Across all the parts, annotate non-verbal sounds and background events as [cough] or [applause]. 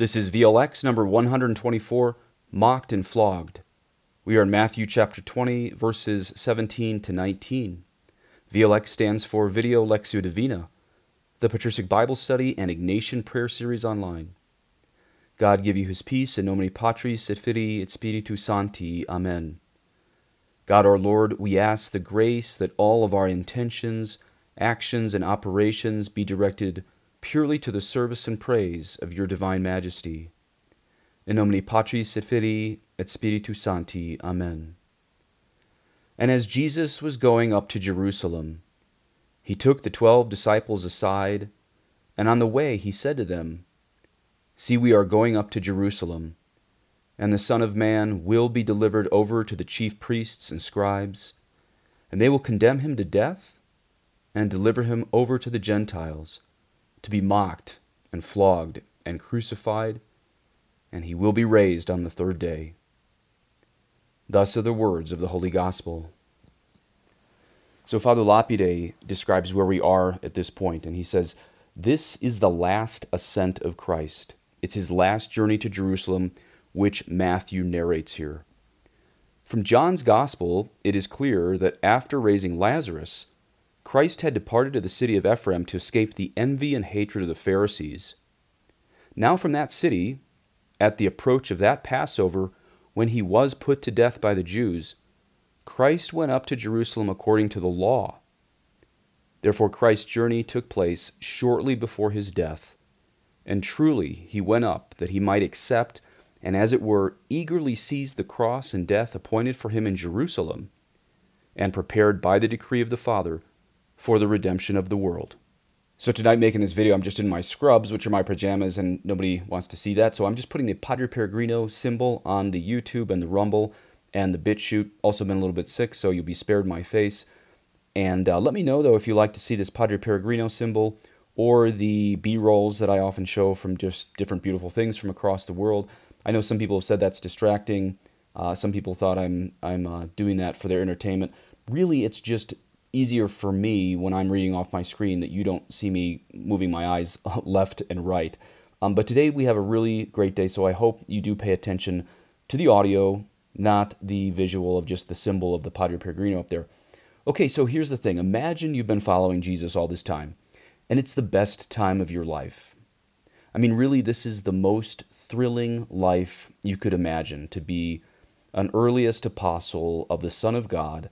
This is VLX number 124, Mocked and Flogged. We are in Matthew chapter 20, verses 17 to 19. VLX stands for Video Lectio Divina, the Patristic Bible Study and Ignatian Prayer Series online. God give you his peace, in nomine Patris et Filii et Spiritus Sancti. Amen. God our Lord, we ask the grace that all of our intentions, actions, and operations be directed purely to the service and praise of your divine majesty. In nomine Patris et Filii et Spiritus Sancti. Amen. And as Jesus was going up to Jerusalem, he took the twelve disciples aside, and on the way he said to them, See, we are going up to Jerusalem, and the Son of Man will be delivered over to the chief priests and scribes, and they will condemn him to death and deliver him over to the Gentiles to be mocked and flogged and crucified, and he will be raised on the third day. Thus are the words of the Holy Gospel. So, Father Lapide describes where we are at this point, and he says, This is the last ascent of Christ. It's his last journey to Jerusalem, which Matthew narrates here. From John's Gospel, it is clear that after raising Lazarus, Christ had departed to the city of Ephraim to escape the envy and hatred of the Pharisees. Now, from that city, at the approach of that Passover, when he was put to death by the Jews, Christ went up to Jerusalem according to the law. Therefore, Christ's journey took place shortly before his death, and truly he went up that he might accept and, as it were, eagerly seize the cross and death appointed for him in Jerusalem, and prepared by the decree of the Father for the redemption of the world. So tonight making this video, I'm just in my scrubs, which are my pajamas, and nobody wants to see that. So I'm just putting the Padre Peregrino symbol on the YouTube and the Rumble and the BitChute. Also been a little bit sick, so you'll be spared my face. And uh, let me know, though, if you like to see this Padre Peregrino symbol or the B-rolls that I often show from just different beautiful things from across the world. I know some people have said that's distracting. Uh, some people thought I'm, I'm uh, doing that for their entertainment. Really, it's just easier for me when I'm reading off my screen that you don't see me moving my eyes [laughs] left and right. Um, but today we have a really great day, so I hope you do pay attention to the audio, not the visual of just the symbol of the Padre Peregrino up there. Okay, so here's the thing imagine you've been following Jesus all this time, and it's the best time of your life. I mean, really, this is the most thrilling life you could imagine to be an earliest apostle of the Son of God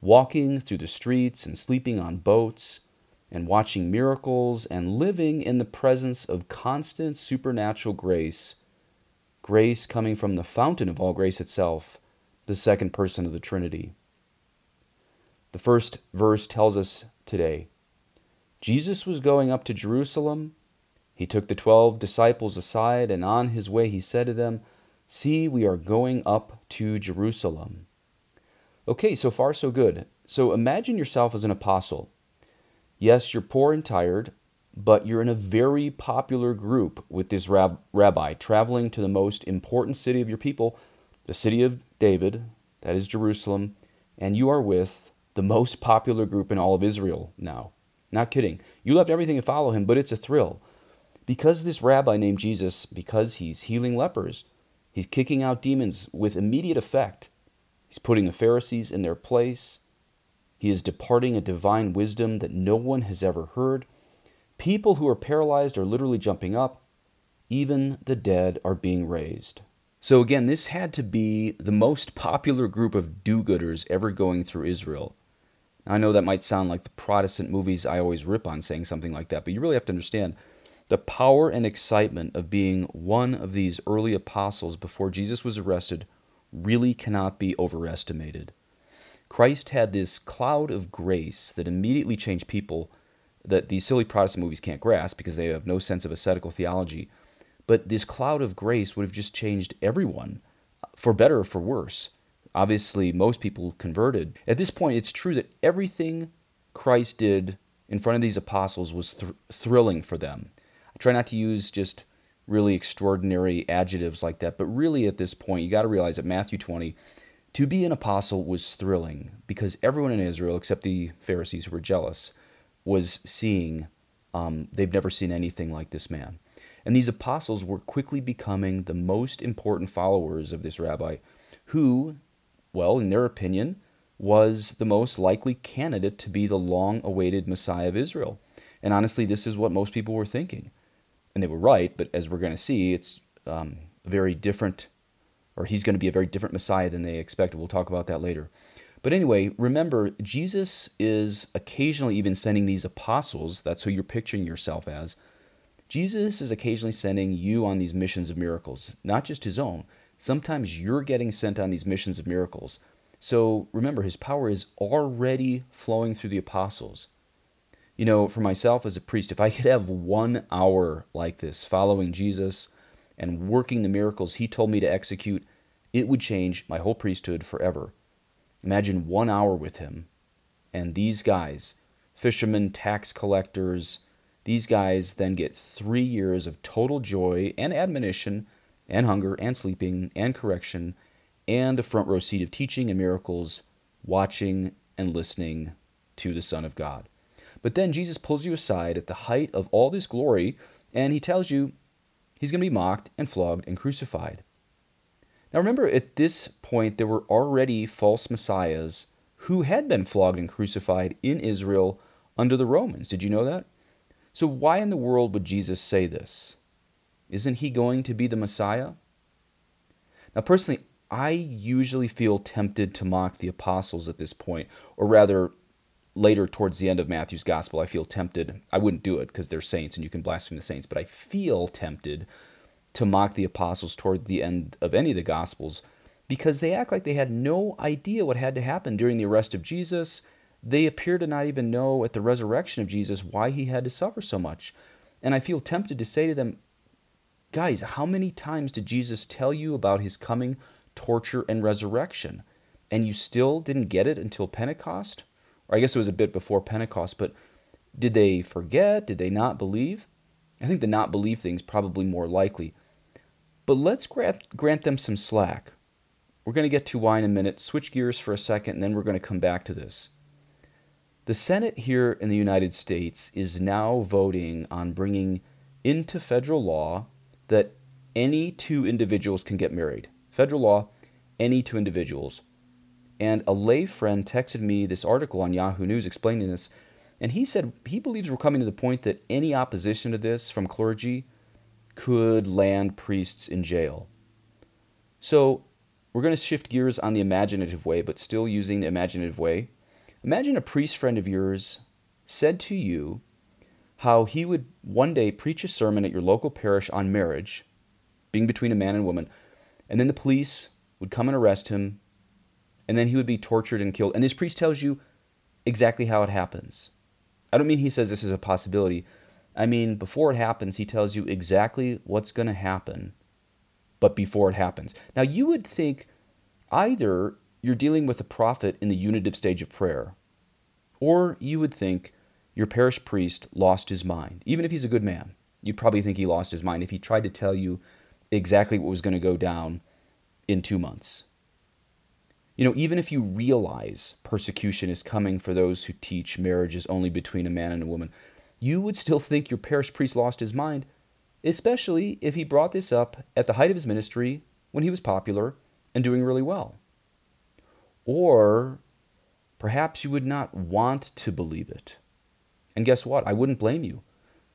walking through the streets and sleeping on boats and watching miracles and living in the presence of constant supernatural grace, grace coming from the fountain of all grace itself, the second person of the Trinity. The first verse tells us today Jesus was going up to Jerusalem. He took the twelve disciples aside, and on his way he said to them, See, we are going up to Jerusalem. Okay, so far so good. So imagine yourself as an apostle. Yes, you're poor and tired, but you're in a very popular group with this rab- rabbi traveling to the most important city of your people, the city of David, that is Jerusalem, and you are with the most popular group in all of Israel now. Not kidding. You left everything to follow him, but it's a thrill. Because this rabbi named Jesus, because he's healing lepers, he's kicking out demons with immediate effect. He's putting the Pharisees in their place. He is departing a divine wisdom that no one has ever heard. People who are paralyzed are literally jumping up. Even the dead are being raised. So, again, this had to be the most popular group of do gooders ever going through Israel. I know that might sound like the Protestant movies I always rip on saying something like that, but you really have to understand the power and excitement of being one of these early apostles before Jesus was arrested really cannot be overestimated. Christ had this cloud of grace that immediately changed people that these silly Protestant movies can't grasp because they have no sense of ascetical theology. But this cloud of grace would have just changed everyone, for better or for worse. Obviously, most people converted. At this point, it's true that everything Christ did in front of these apostles was th- thrilling for them. I try not to use just really extraordinary adjectives like that. But really, at this point, you got to realize that Matthew 20, to be an apostle was thrilling because everyone in Israel, except the Pharisees who were jealous, was seeing, um, they've never seen anything like this man. And these apostles were quickly becoming the most important followers of this rabbi, who, well, in their opinion, was the most likely candidate to be the long awaited Messiah of Israel. And honestly, this is what most people were thinking. And they were right, but as we're going to see, it's um, very different, or he's going to be a very different Messiah than they expected. We'll talk about that later. But anyway, remember, Jesus is occasionally even sending these apostles, that's who you're picturing yourself as. Jesus is occasionally sending you on these missions of miracles, not just his own. Sometimes you're getting sent on these missions of miracles. So remember, his power is already flowing through the apostles. You know, for myself as a priest, if I could have one hour like this, following Jesus and working the miracles he told me to execute, it would change my whole priesthood forever. Imagine one hour with him, and these guys, fishermen, tax collectors, these guys then get three years of total joy and admonition and hunger and sleeping and correction and a front row seat of teaching and miracles, watching and listening to the Son of God. But then Jesus pulls you aside at the height of all this glory, and he tells you he's going to be mocked and flogged and crucified. Now remember, at this point, there were already false messiahs who had been flogged and crucified in Israel under the Romans. Did you know that? So, why in the world would Jesus say this? Isn't he going to be the Messiah? Now, personally, I usually feel tempted to mock the apostles at this point, or rather, later towards the end of Matthew's gospel, I feel tempted. I wouldn't do it because they're saints and you can blaspheme the saints, but I feel tempted to mock the apostles toward the end of any of the gospels because they act like they had no idea what had to happen during the arrest of Jesus. They appear to not even know at the resurrection of Jesus why he had to suffer so much. And I feel tempted to say to them, guys, how many times did Jesus tell you about his coming torture, and resurrection. And you still didn't get it until Pentecost? Or I guess it was a bit before Pentecost, but did they forget? Did they not believe? I think the not believe thing is probably more likely. But let's grant, grant them some slack. We're going to get to why in a minute, switch gears for a second, and then we're going to come back to this. The Senate here in the United States is now voting on bringing into federal law that any two individuals can get married federal law, any two individuals. And a lay friend texted me this article on Yahoo News explaining this, and he said he believes we're coming to the point that any opposition to this from clergy could land priests in jail. So we're going to shift gears on the imaginative way, but still using the imaginative way. Imagine a priest friend of yours said to you how he would one day preach a sermon at your local parish on marriage, being between a man and woman, and then the police would come and arrest him, and then he would be tortured and killed. And this priest tells you exactly how it happens. I don't mean he says this is a possibility. I mean, before it happens, he tells you exactly what's going to happen, but before it happens. Now, you would think either you're dealing with a prophet in the unitive stage of prayer, or you would think your parish priest lost his mind, even if he's a good man. You'd probably think he lost his mind if he tried to tell you exactly what was going to go down in two months. You know, even if you realize persecution is coming for those who teach marriage is only between a man and a woman, you would still think your parish priest lost his mind, especially if he brought this up at the height of his ministry when he was popular and doing really well. Or perhaps you would not want to believe it. And guess what? I wouldn't blame you.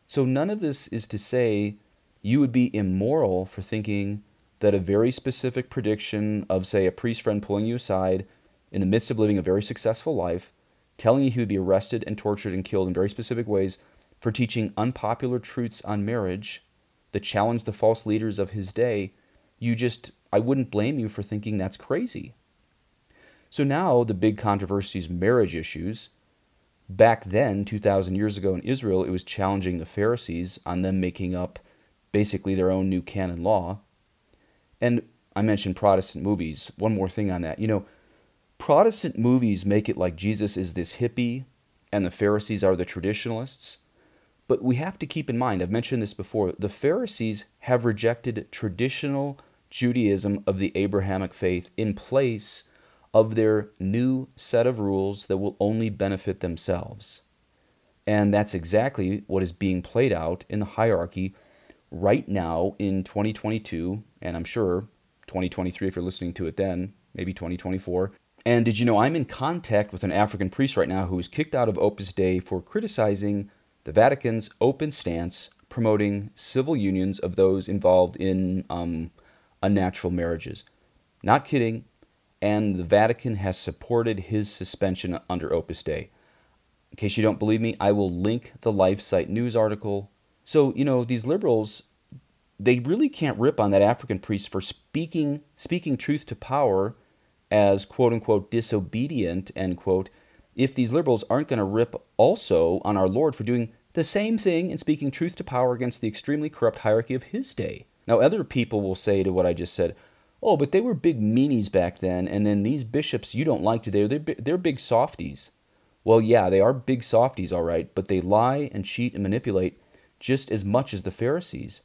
So none of this is to say you would be immoral for thinking that a very specific prediction of, say, a priest friend pulling you aside in the midst of living a very successful life, telling you he would be arrested and tortured and killed in very specific ways for teaching unpopular truths on marriage that challenge the false leaders of his day, you just, I wouldn't blame you for thinking that's crazy. So now the big controversies, marriage issues. Back then, 2,000 years ago in Israel, it was challenging the Pharisees on them making up basically their own new canon law. And I mentioned Protestant movies. One more thing on that. You know, Protestant movies make it like Jesus is this hippie and the Pharisees are the traditionalists. But we have to keep in mind, I've mentioned this before, the Pharisees have rejected traditional Judaism of the Abrahamic faith in place of their new set of rules that will only benefit themselves. And that's exactly what is being played out in the hierarchy right now in 2022, and I'm sure 2023 if you're listening to it then, maybe 2024. And did you know I'm in contact with an African priest right now who was kicked out of Opus Dei for criticizing the Vatican's open stance promoting civil unions of those involved in um, unnatural marriages. Not kidding. And the Vatican has supported his suspension under Opus Dei. In case you don't believe me, I will link the LifeSite news article. So, you know, these liberals, they really can't rip on that African priest for speaking speaking truth to power as quote unquote disobedient, end quote, if these liberals aren't going to rip also on our Lord for doing the same thing and speaking truth to power against the extremely corrupt hierarchy of his day. Now, other people will say to what I just said, oh, but they were big meanies back then, and then these bishops you don't like today, they're, they're big softies. Well, yeah, they are big softies, all right, but they lie and cheat and manipulate just as much as the Pharisees,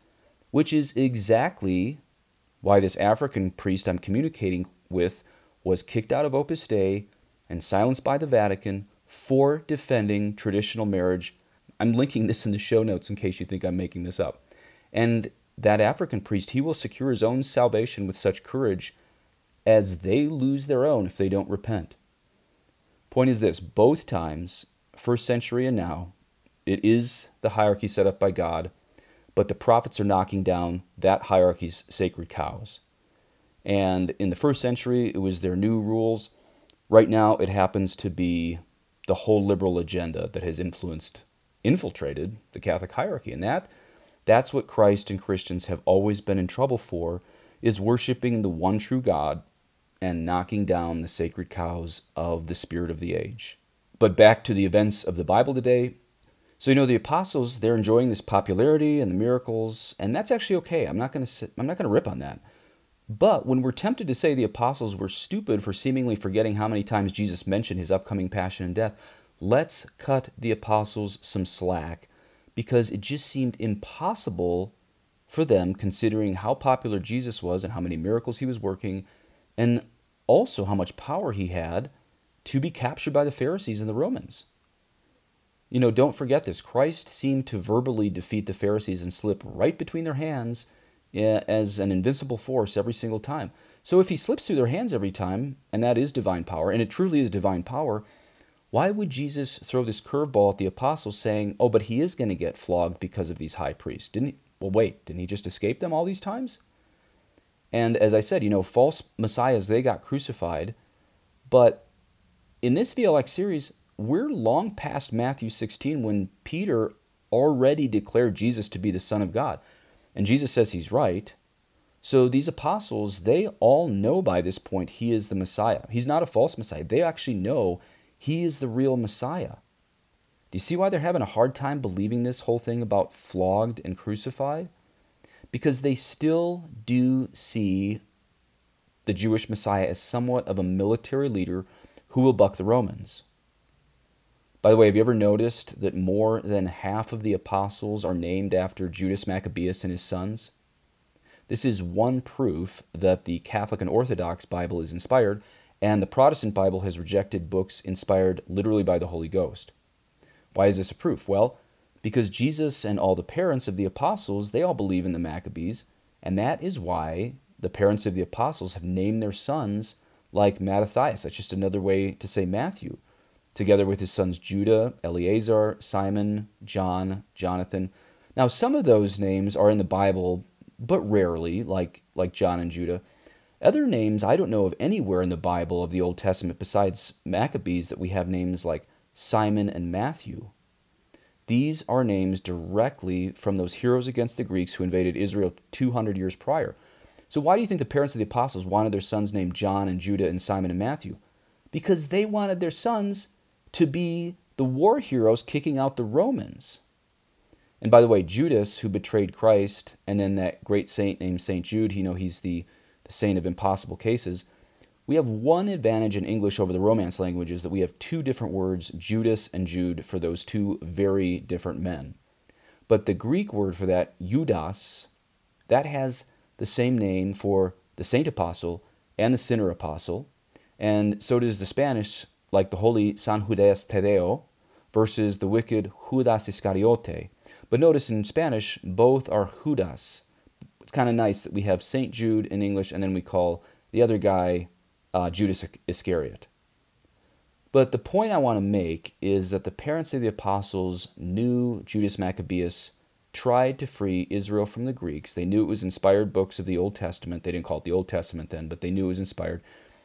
which is exactly why this African priest I'm communicating with was kicked out of Opus Dei and silenced by the Vatican for defending traditional marriage I'm linking this in the show notes in case you think I'm making this up. And that African priest, he will secure his own salvation with such courage as they lose their own if they don't repent. Point is this both times, first century and now, it is the hierarchy set up by God, but the prophets are knocking down that hierarchy's sacred cows. And in the first century, it was their new rules. Right now, it happens to be the whole liberal agenda that has influenced infiltrated the Catholic hierarchy. And that that's what Christ and Christians have always been in trouble for is worshiping the one true God and knocking down the sacred cows of the spirit of the age. But back to the events of the Bible today. So you know the apostles they're enjoying this popularity and the miracles and that's actually okay. I'm not going to I'm not going to rip on that. But when we're tempted to say the apostles were stupid for seemingly forgetting how many times Jesus mentioned his upcoming passion and death, let's cut the apostles some slack because it just seemed impossible for them, considering how popular Jesus was and how many miracles he was working, and also how much power he had to be captured by the Pharisees and the Romans. You know, don't forget this. Christ seemed to verbally defeat the Pharisees and slip right between their hands eh, as an invincible force every single time. So if he slips through their hands every time, and that is divine power, and it truly is divine power, why would Jesus throw this curveball at the apostles saying, oh, but he is going to get flogged because of these high priests? Didn't he? Well, wait, didn't he just escape them all these times? And as I said, you know, false messiahs, they got crucified. But in this VLX series, we're long past Matthew 16 when Peter already declared Jesus to be the Son of God. And Jesus says he's right. So these apostles, they all know by this point he is the Messiah. He's not a false Messiah. They actually know he is the real Messiah. Do you see why they're having a hard time believing this whole thing about flogged and crucified? Because they still do see the Jewish Messiah as somewhat of a military leader who will buck the Romans. By the way, have you ever noticed that more than half of the apostles are named after Judas Maccabeus and his sons? This is one proof that the Catholic and Orthodox Bible is inspired and the Protestant Bible has rejected books inspired literally by the Holy Ghost. Why is this a proof? Well, because Jesus and all the parents of the apostles, they all believe in the Maccabees, and that is why the parents of the apostles have named their sons like Mattathias. That's just another way to say Matthew, together with his sons Judah, Eleazar, Simon, John, Jonathan. Now, some of those names are in the Bible, but rarely, like, like John and Judah. Other names I don't know of anywhere in the Bible of the Old Testament besides Maccabees that we have names like Simon and Matthew. These are names directly from those heroes against the Greeks who invaded Israel 200 years prior. So, why do you think the parents of the apostles wanted their sons named John and Judah and Simon and Matthew? Because they wanted their sons to be the war heroes kicking out the Romans. And by the way, Judas, who betrayed Christ, and then that great saint named St. Jude, you know, he's the the saint of impossible cases, we have one advantage in English over the Romance languages that we have two different words, Judas and Jude, for those two very different men. But the Greek word for that, Judas, that has the same name for the saint apostle and the sinner apostle, and so does the Spanish, like the holy San Judas Tadeo, versus the wicked Judas Iscariote. But notice in Spanish, both are Judas. It's kind of nice that we have St. Jude in English and then we call the other guy uh, Judas Iscariot. But the point I want to make is that the parents of the apostles knew Judas Maccabeus tried to free Israel from the Greeks. They knew it was inspired books of the Old Testament. They didn't call it the Old Testament then, but they knew it was inspired.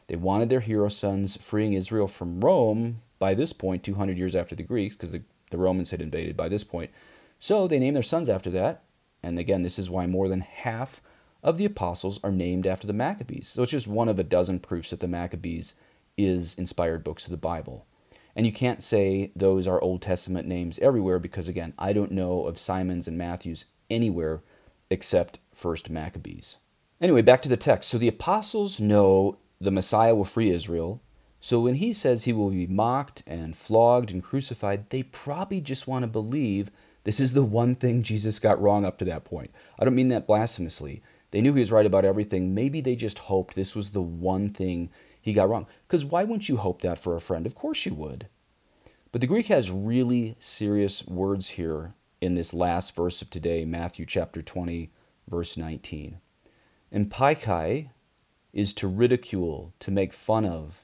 They wanted their hero sons freeing Israel from Rome by this point, 200 years after the Greeks, because the, the Romans had invaded by this point. So they named their sons after that. And again, this is why more than half of the apostles are named after the Maccabees. So it's just one of a dozen proofs that the Maccabees is inspired books of the Bible. And you can't say those are Old Testament names everywhere because, again, I don't know of Simons and Matthews anywhere except First Maccabees. Anyway, back to the text. So the apostles know the Messiah will free Israel. So when he says he will be mocked and flogged and crucified, they probably just want to believe this is the one thing Jesus got wrong up to that point. I don't mean that blasphemously. They knew he was right about everything. Maybe they just hoped this was the one thing he got wrong. Because why wouldn't you hope that for a friend? Of course you would. But the Greek has really serious words here in this last verse of today, Matthew chapter 20, verse 19. empaixai is to ridicule, to make fun of,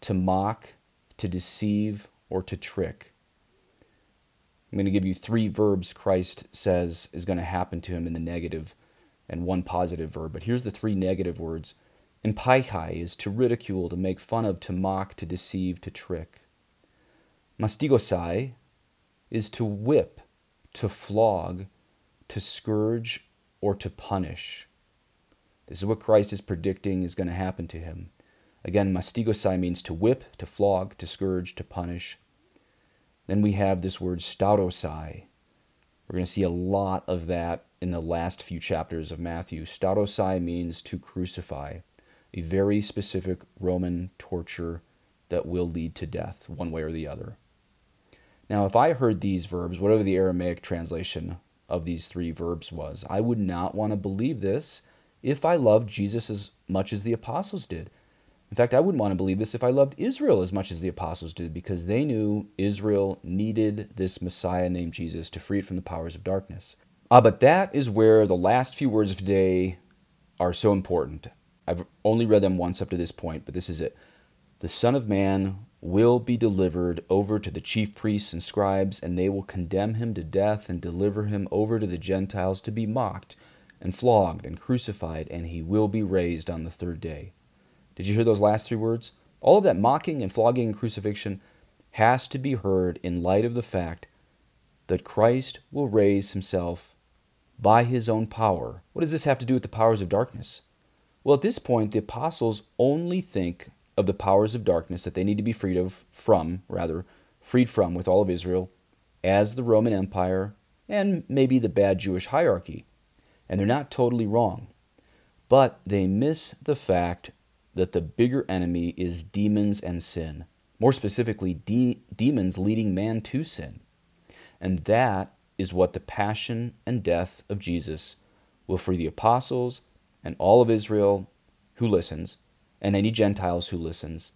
to mock, to deceive, or to trick. I'm going to give you three verbs Christ says is going to happen to him in the negative and one positive verb. But here's the three negative words empaixai is to ridicule, to make fun of, to mock, to deceive, to trick. Mastigosai is to whip, to flog, to scourge, or to punish. This is what Christ is predicting is going to happen to him. Again, mastigosai means to whip, to flog, to scourge, to punish. Then we have this word staurosai. We're going to see a lot of that in the last few chapters of Matthew. Staurosai means to crucify a very specific Roman torture that will lead to death, one way or the other. Now, if I heard these verbs, whatever the Aramaic translation of these three verbs was, I would not want to believe this if I loved Jesus as much as the apostles did. In fact, I wouldn't want to believe this if I loved Israel as much as the apostles did, because they knew Israel needed this Messiah named Jesus to free it from the powers of darkness. Ah, but that is where the last few words of today are so important. I've only read them once up to this point, but this is it. The Son of Man will be delivered over to the chief priests and scribes, and they will condemn him to death and deliver him over to the Gentiles to be mocked and flogged and crucified, and he will be raised on the third day. Did you hear those last three words? All of that mocking and flogging and crucifixion has to be heard in light of the fact that Christ will raise himself by his own power. What does this have to do with the powers of darkness? Well, at this point, the apostles only think of the powers of darkness that they need to be freed of from, rather, freed from with all of Israel, as the Roman Empire and maybe the bad Jewish hierarchy. And they're not totally wrong. But they miss the fact that the bigger enemy is demons and sin. More specifically, de- demons leading man to sin. And that is what the passion and death of Jesus will free the apostles and all of Israel who listens, and any Gentiles who listens,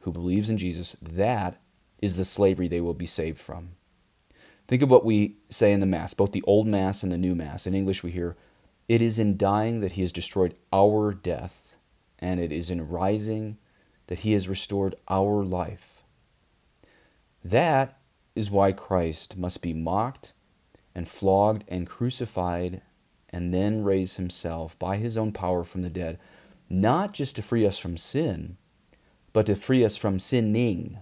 who believes in Jesus, that is the slavery they will be saved from. Think of what we say in the Mass, both the Old Mass and the New Mass. In English, we hear, It is in dying that He has destroyed our death, and it is in rising that He has restored our life. That is why Christ must be mocked and flogged and crucified and then raise himself by his own power from the dead, not just to free us from sin, but to free us from sinning.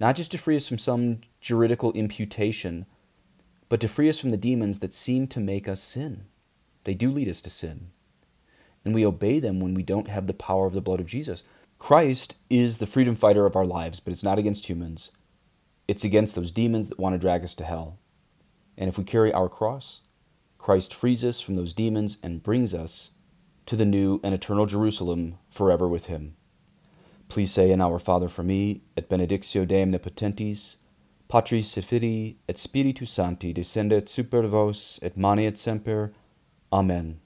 Not just to free us from some juridical imputation, but to free us from the demons that seem to make us sin. They do lead us to sin. And we obey them when we don't have the power of the blood of Jesus. Christ is the freedom fighter of our lives, but it's not against humans. It's against those demons that want to drag us to hell. And if we carry our cross, Christ frees us from those demons and brings us to the new and eternal Jerusalem forever with him. Please say in Our Father for me, et benedictio Dei omnipotentis, Patris et et Spiritus Sancti descendet super vos et manet semper. Amen.